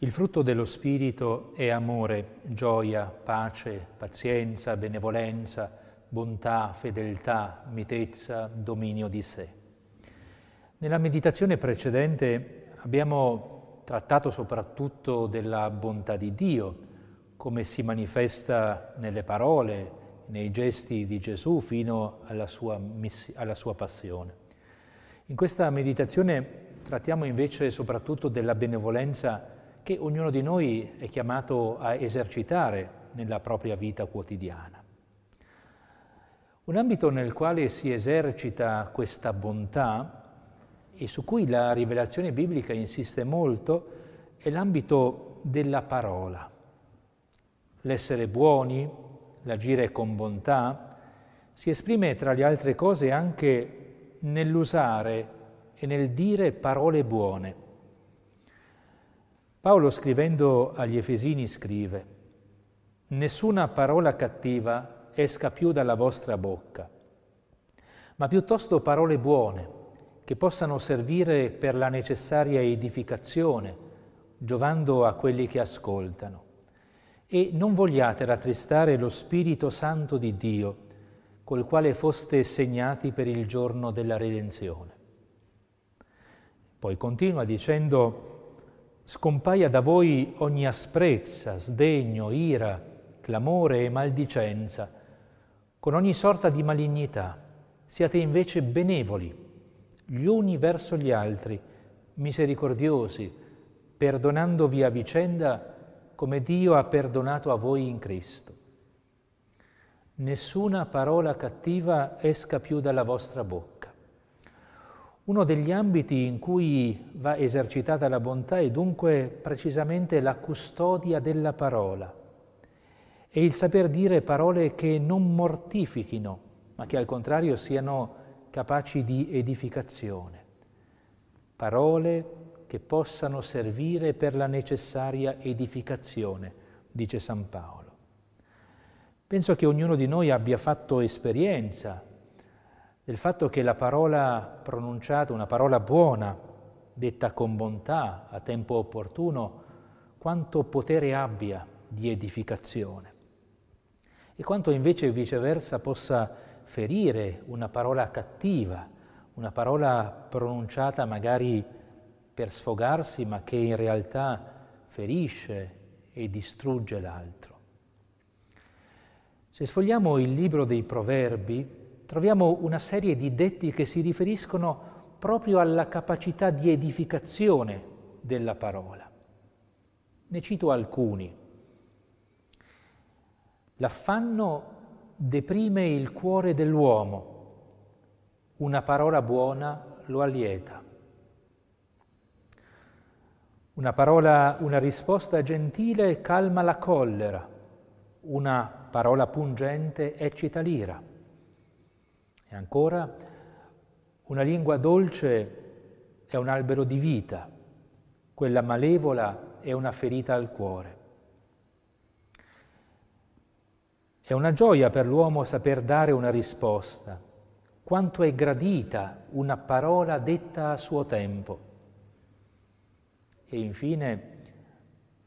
Il frutto dello Spirito è amore, gioia, pace, pazienza, benevolenza, bontà, fedeltà, mitezza, dominio di sé. Nella meditazione precedente abbiamo trattato soprattutto della bontà di Dio, come si manifesta nelle parole, nei gesti di Gesù fino alla sua, miss- alla sua passione. In questa meditazione trattiamo invece soprattutto della benevolenza che ognuno di noi è chiamato a esercitare nella propria vita quotidiana. Un ambito nel quale si esercita questa bontà e su cui la rivelazione biblica insiste molto è l'ambito della parola. L'essere buoni, l'agire con bontà, si esprime tra le altre cose anche nell'usare e nel dire parole buone. Paolo scrivendo agli Efesini scrive, Nessuna parola cattiva esca più dalla vostra bocca, ma piuttosto parole buone che possano servire per la necessaria edificazione, giovando a quelli che ascoltano. E non vogliate rattristare lo Spirito Santo di Dio, col quale foste segnati per il giorno della redenzione. Poi continua dicendo, scompaia da voi ogni asprezza, sdegno, ira, clamore e maldicenza, con ogni sorta di malignità. Siate invece benevoli, gli uni verso gli altri, misericordiosi, perdonandovi a vicenda come Dio ha perdonato a voi in Cristo. Nessuna parola cattiva esca più dalla vostra bocca uno degli ambiti in cui va esercitata la bontà è dunque precisamente la custodia della parola e il saper dire parole che non mortifichino, ma che al contrario siano capaci di edificazione. Parole che possano servire per la necessaria edificazione, dice San Paolo. Penso che ognuno di noi abbia fatto esperienza del fatto che la parola pronunciata, una parola buona, detta con bontà, a tempo opportuno, quanto potere abbia di edificazione e quanto invece viceversa possa ferire una parola cattiva, una parola pronunciata magari per sfogarsi, ma che in realtà ferisce e distrugge l'altro. Se sfogliamo il libro dei proverbi, troviamo una serie di detti che si riferiscono proprio alla capacità di edificazione della parola. Ne cito alcuni. L'affanno deprime il cuore dell'uomo, una parola buona lo allieta. Una parola, una risposta gentile calma la collera, una parola pungente eccita l'ira. E ancora, una lingua dolce è un albero di vita, quella malevola è una ferita al cuore. È una gioia per l'uomo saper dare una risposta, quanto è gradita una parola detta a suo tempo. E infine,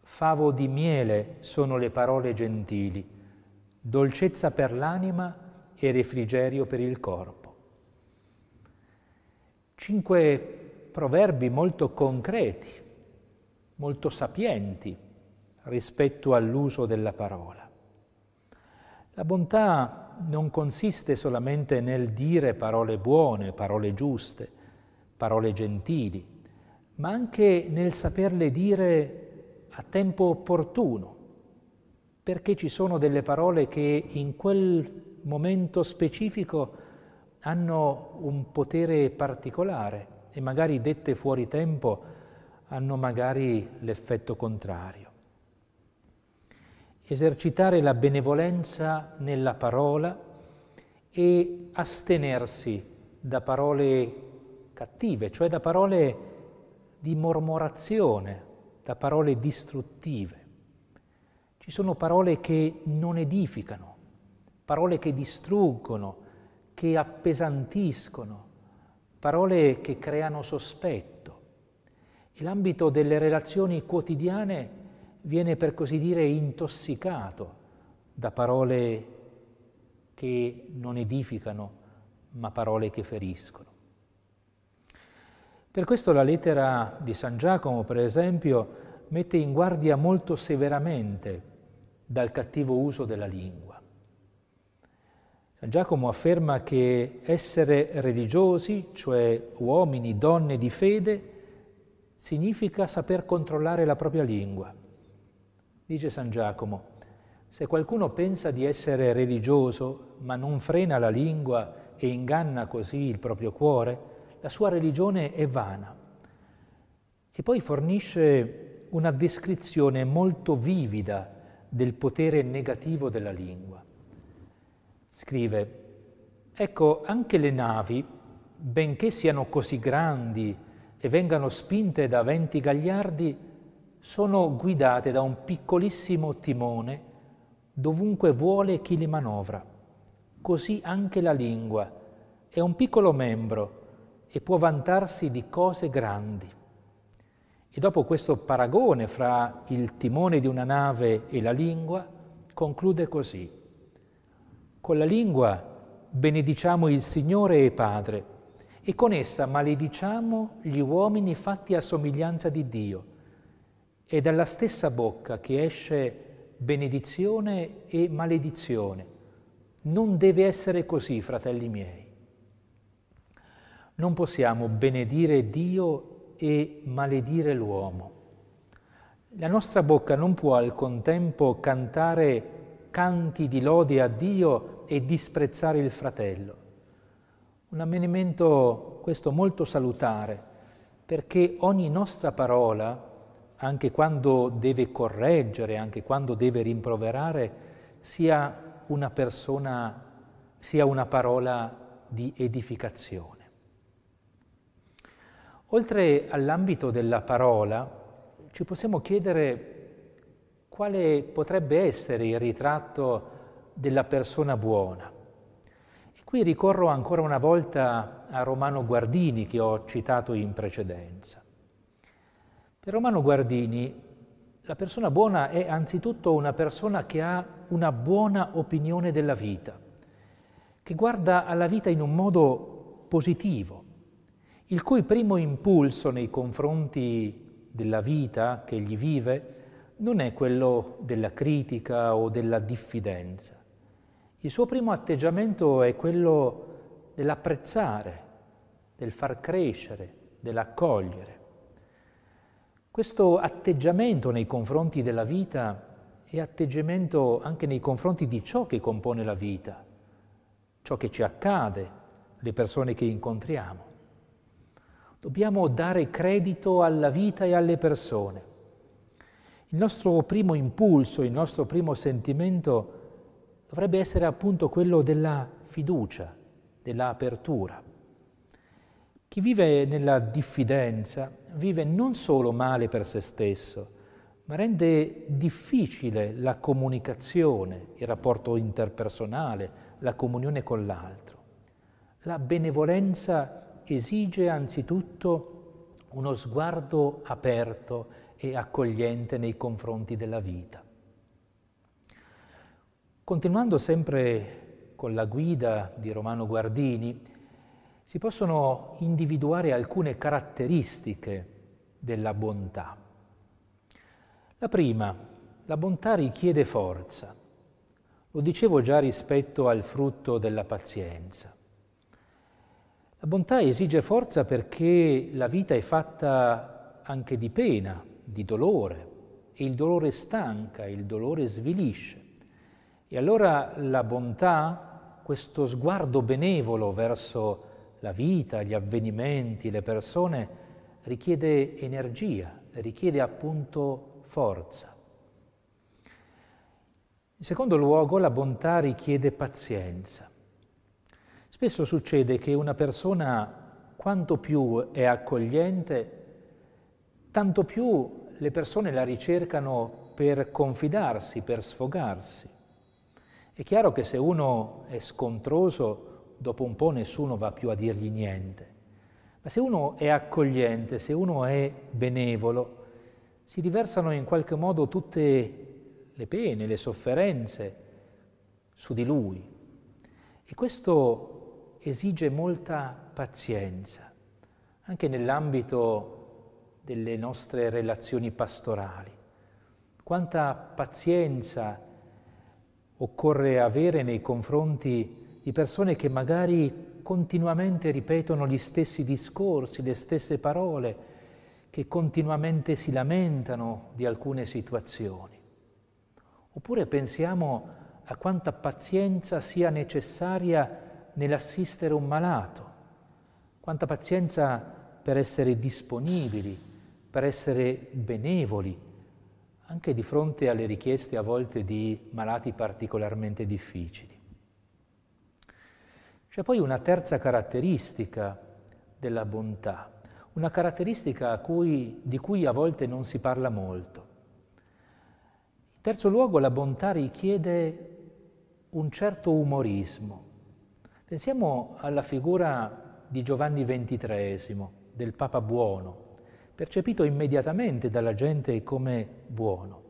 favo di miele sono le parole gentili, dolcezza per l'anima e refrigerio per il corpo. Cinque proverbi molto concreti, molto sapienti rispetto all'uso della parola. La bontà non consiste solamente nel dire parole buone, parole giuste, parole gentili, ma anche nel saperle dire a tempo opportuno, perché ci sono delle parole che in quel momento specifico hanno un potere particolare e magari dette fuori tempo hanno magari l'effetto contrario. Esercitare la benevolenza nella parola e astenersi da parole cattive, cioè da parole di mormorazione, da parole distruttive. Ci sono parole che non edificano, parole che distruggono, che appesantiscono, parole che creano sospetto. e l'ambito delle relazioni quotidiane viene per così dire intossicato da parole che non edificano, ma parole che feriscono. Per questo la lettera di San Giacomo, per esempio, mette in guardia molto severamente dal cattivo uso della lingua. San Giacomo afferma che essere religiosi, cioè uomini, donne di fede, significa saper controllare la propria lingua. Dice San Giacomo, se qualcuno pensa di essere religioso ma non frena la lingua e inganna così il proprio cuore, la sua religione è vana. E poi fornisce una descrizione molto vivida del potere negativo della lingua. Scrive, ecco, anche le navi, benché siano così grandi e vengano spinte da venti gagliardi, sono guidate da un piccolissimo timone dovunque vuole chi li manovra. Così anche la lingua è un piccolo membro e può vantarsi di cose grandi. E dopo questo paragone fra il timone di una nave e la lingua, conclude così. Con la lingua benediciamo il Signore e Padre e con essa malediciamo gli uomini fatti a somiglianza di Dio. È dalla stessa bocca che esce benedizione e maledizione. Non deve essere così, fratelli miei. Non possiamo benedire Dio e maledire l'uomo. La nostra bocca non può al contempo cantare canti di lode a Dio e disprezzare il fratello. Un ammenimento questo molto salutare, perché ogni nostra parola anche quando deve correggere, anche quando deve rimproverare, sia una persona, sia una parola di edificazione. Oltre all'ambito della parola, ci possiamo chiedere quale potrebbe essere il ritratto della persona buona. E qui ricorro ancora una volta a Romano Guardini che ho citato in precedenza. Per Romano Guardini la persona buona è anzitutto una persona che ha una buona opinione della vita, che guarda alla vita in un modo positivo, il cui primo impulso nei confronti della vita che egli vive non è quello della critica o della diffidenza. Il suo primo atteggiamento è quello dell'apprezzare, del far crescere, dell'accogliere. Questo atteggiamento nei confronti della vita è atteggiamento anche nei confronti di ciò che compone la vita, ciò che ci accade, le persone che incontriamo. Dobbiamo dare credito alla vita e alle persone. Il nostro primo impulso, il nostro primo sentimento dovrebbe essere appunto quello della fiducia, dell'apertura. Chi vive nella diffidenza vive non solo male per se stesso, ma rende difficile la comunicazione, il rapporto interpersonale, la comunione con l'altro. La benevolenza esige anzitutto uno sguardo aperto e accogliente nei confronti della vita. Continuando sempre con la guida di Romano Guardini, si possono individuare alcune caratteristiche della bontà. La prima, la bontà richiede forza. Lo dicevo già rispetto al frutto della pazienza. La bontà esige forza perché la vita è fatta anche di pena, di dolore, e il dolore stanca, il dolore svilisce. E allora la bontà, questo sguardo benevolo verso la vita, gli avvenimenti, le persone, richiede energia, richiede appunto forza. In secondo luogo, la bontà richiede pazienza. Spesso succede che una persona, quanto più è accogliente, tanto più le persone la ricercano per confidarsi, per sfogarsi. È chiaro che se uno è scontroso, dopo un po' nessuno va più a dirgli niente. Ma se uno è accogliente, se uno è benevolo, si riversano in qualche modo tutte le pene, le sofferenze su di lui. E questo esige molta pazienza, anche nell'ambito delle nostre relazioni pastorali. Quanta pazienza occorre avere nei confronti di persone che magari continuamente ripetono gli stessi discorsi, le stesse parole, che continuamente si lamentano di alcune situazioni. Oppure pensiamo a quanta pazienza sia necessaria nell'assistere un malato, quanta pazienza per essere disponibili, per essere benevoli, anche di fronte alle richieste a volte di malati particolarmente difficili. C'è poi una terza caratteristica della bontà, una caratteristica cui, di cui a volte non si parla molto. In terzo luogo, la bontà richiede un certo umorismo. Pensiamo alla figura di Giovanni XXIII, del Papa Buono, percepito immediatamente dalla gente come buono.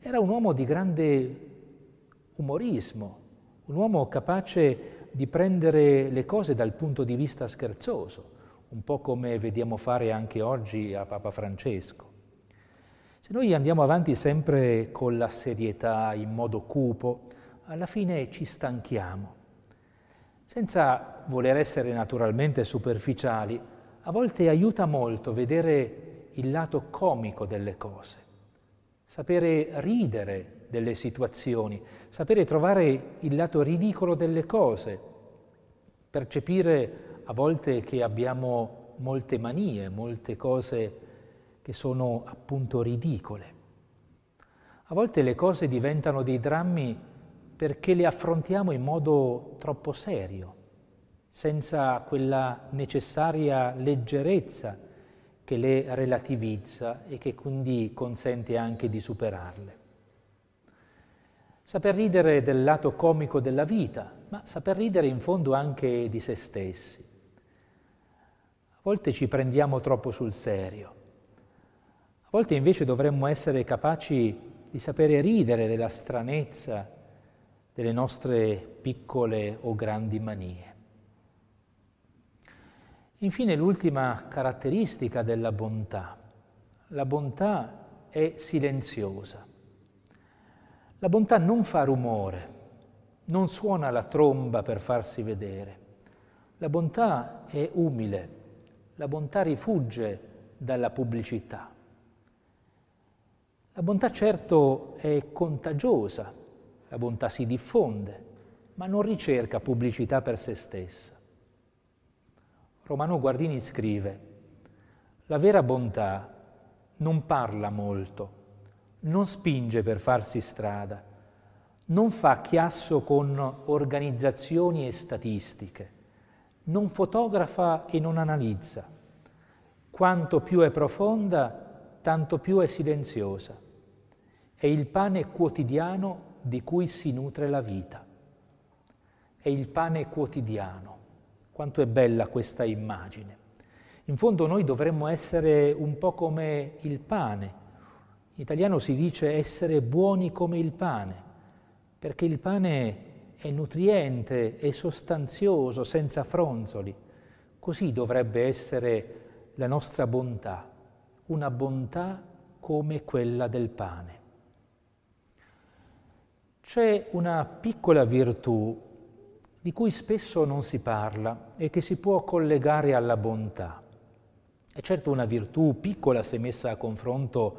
Era un uomo di grande umorismo, un uomo capace di prendere le cose dal punto di vista scherzoso, un po' come vediamo fare anche oggi a Papa Francesco. Se noi andiamo avanti sempre con la serietà, in modo cupo, alla fine ci stanchiamo. Senza voler essere naturalmente superficiali, a volte aiuta molto vedere il lato comico delle cose, sapere ridere delle situazioni, sapere trovare il lato ridicolo delle cose, percepire a volte che abbiamo molte manie, molte cose che sono appunto ridicole. A volte le cose diventano dei drammi perché le affrontiamo in modo troppo serio senza quella necessaria leggerezza che le relativizza e che quindi consente anche di superarle. Saper ridere del lato comico della vita, ma saper ridere in fondo anche di se stessi. A volte ci prendiamo troppo sul serio, a volte invece dovremmo essere capaci di sapere ridere della stranezza delle nostre piccole o grandi manie. Infine l'ultima caratteristica della bontà. La bontà è silenziosa. La bontà non fa rumore, non suona la tromba per farsi vedere. La bontà è umile, la bontà rifugge dalla pubblicità. La bontà certo è contagiosa, la bontà si diffonde, ma non ricerca pubblicità per se stessa. Romano Guardini scrive, la vera bontà non parla molto, non spinge per farsi strada, non fa chiasso con organizzazioni e statistiche, non fotografa e non analizza. Quanto più è profonda, tanto più è silenziosa. È il pane quotidiano di cui si nutre la vita. È il pane quotidiano. Quanto è bella questa immagine. In fondo noi dovremmo essere un po' come il pane. In italiano si dice essere buoni come il pane, perché il pane è nutriente, è sostanzioso, senza fronzoli. Così dovrebbe essere la nostra bontà, una bontà come quella del pane. C'è una piccola virtù di cui spesso non si parla e che si può collegare alla bontà. È certo una virtù piccola se messa a confronto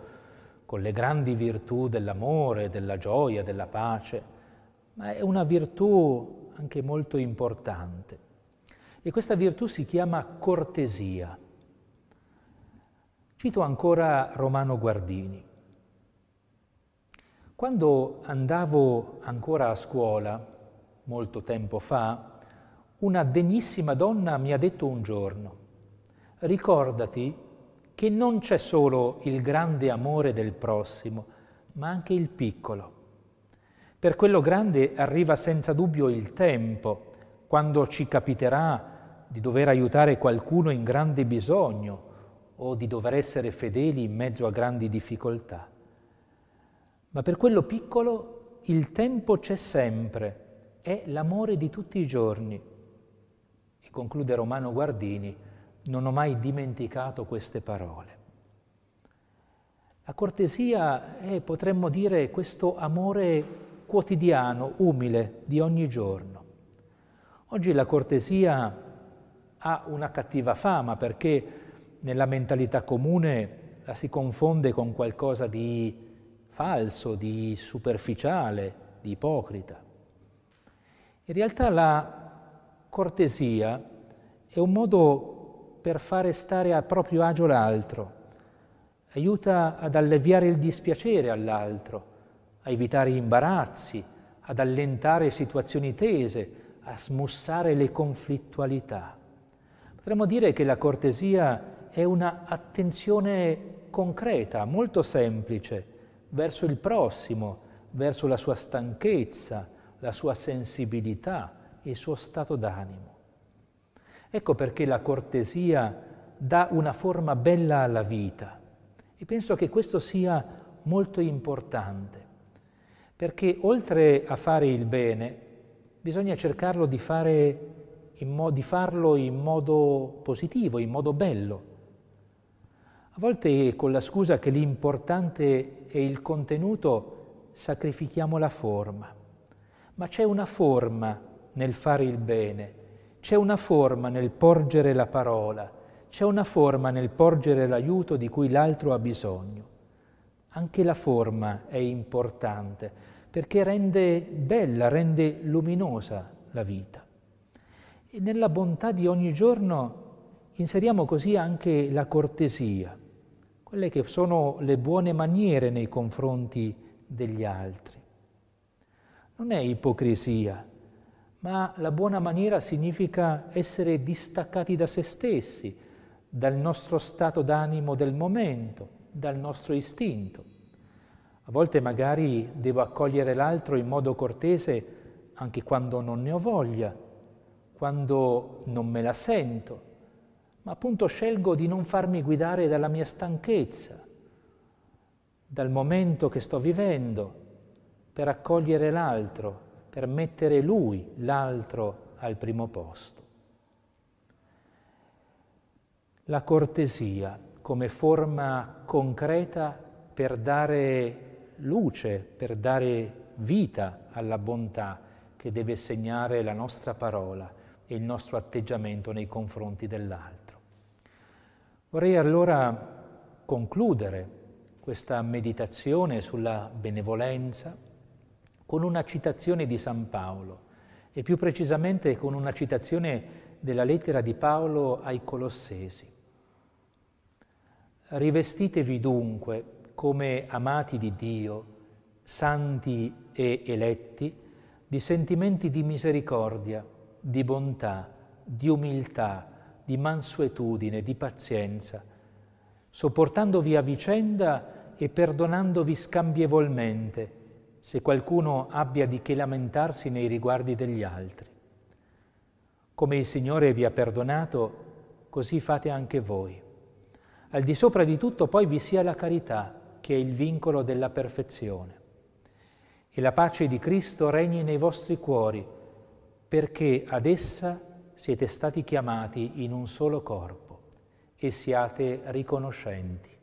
con le grandi virtù dell'amore, della gioia, della pace, ma è una virtù anche molto importante. E questa virtù si chiama cortesia. Cito ancora Romano Guardini. Quando andavo ancora a scuola, molto tempo fa, una degnissima donna mi ha detto un giorno, ricordati che non c'è solo il grande amore del prossimo, ma anche il piccolo. Per quello grande arriva senza dubbio il tempo, quando ci capiterà di dover aiutare qualcuno in grande bisogno o di dover essere fedeli in mezzo a grandi difficoltà. Ma per quello piccolo il tempo c'è sempre, è l'amore di tutti i giorni. E conclude Romano Guardini, non ho mai dimenticato queste parole. La cortesia è, potremmo dire, questo amore quotidiano, umile, di ogni giorno. Oggi la cortesia ha una cattiva fama perché nella mentalità comune la si confonde con qualcosa di falso, di superficiale, di ipocrita. In realtà la cortesia è un modo per fare stare a proprio agio l'altro, aiuta ad alleviare il dispiacere all'altro, a evitare imbarazzi, ad allentare situazioni tese, a smussare le conflittualità. Potremmo dire che la cortesia è una attenzione concreta, molto semplice, verso il prossimo, verso la sua stanchezza, la sua sensibilità, il suo stato d'animo. Ecco perché la cortesia dà una forma bella alla vita e penso che questo sia molto importante, perché oltre a fare il bene bisogna cercarlo di, fare mo- di farlo in modo positivo, in modo bello a volte con la scusa che l'importante è il contenuto sacrifichiamo la forma, ma c'è una forma nel fare il bene, c'è una forma nel porgere la parola, c'è una forma nel porgere l'aiuto di cui l'altro ha bisogno. Anche la forma è importante perché rende bella, rende luminosa la vita. E nella bontà di ogni giorno inseriamo così anche la cortesia quelle che sono le buone maniere nei confronti degli altri. Non è ipocrisia, ma la buona maniera significa essere distaccati da se stessi, dal nostro stato d'animo del momento, dal nostro istinto. A volte magari devo accogliere l'altro in modo cortese anche quando non ne ho voglia, quando non me la sento, ma appunto scelgo di non farmi guidare dalla mia stanchezza, dal momento che sto vivendo, per accogliere l'altro, per mettere lui, l'altro, al primo posto. La cortesia come forma concreta per dare luce, per dare vita alla bontà che deve segnare la nostra parola e il nostro atteggiamento nei confronti dell'altro. Vorrei allora concludere questa meditazione sulla benevolenza con una citazione di San Paolo e più precisamente con una citazione della lettera di Paolo ai Colossesi. Rivestitevi dunque come amati di Dio, santi e eletti, di sentimenti di misericordia, di bontà, di umiltà, di mansuetudine, di pazienza, sopportandovi a vicenda e perdonandovi scambievolmente, se qualcuno abbia di che lamentarsi nei riguardi degli altri. Come il Signore vi ha perdonato, così fate anche voi. Al di sopra di tutto poi vi sia la carità, che è il vincolo della perfezione. E la pace di Cristo regni nei vostri cuori, perché ad essa siete stati chiamati in un solo corpo e siate riconoscenti.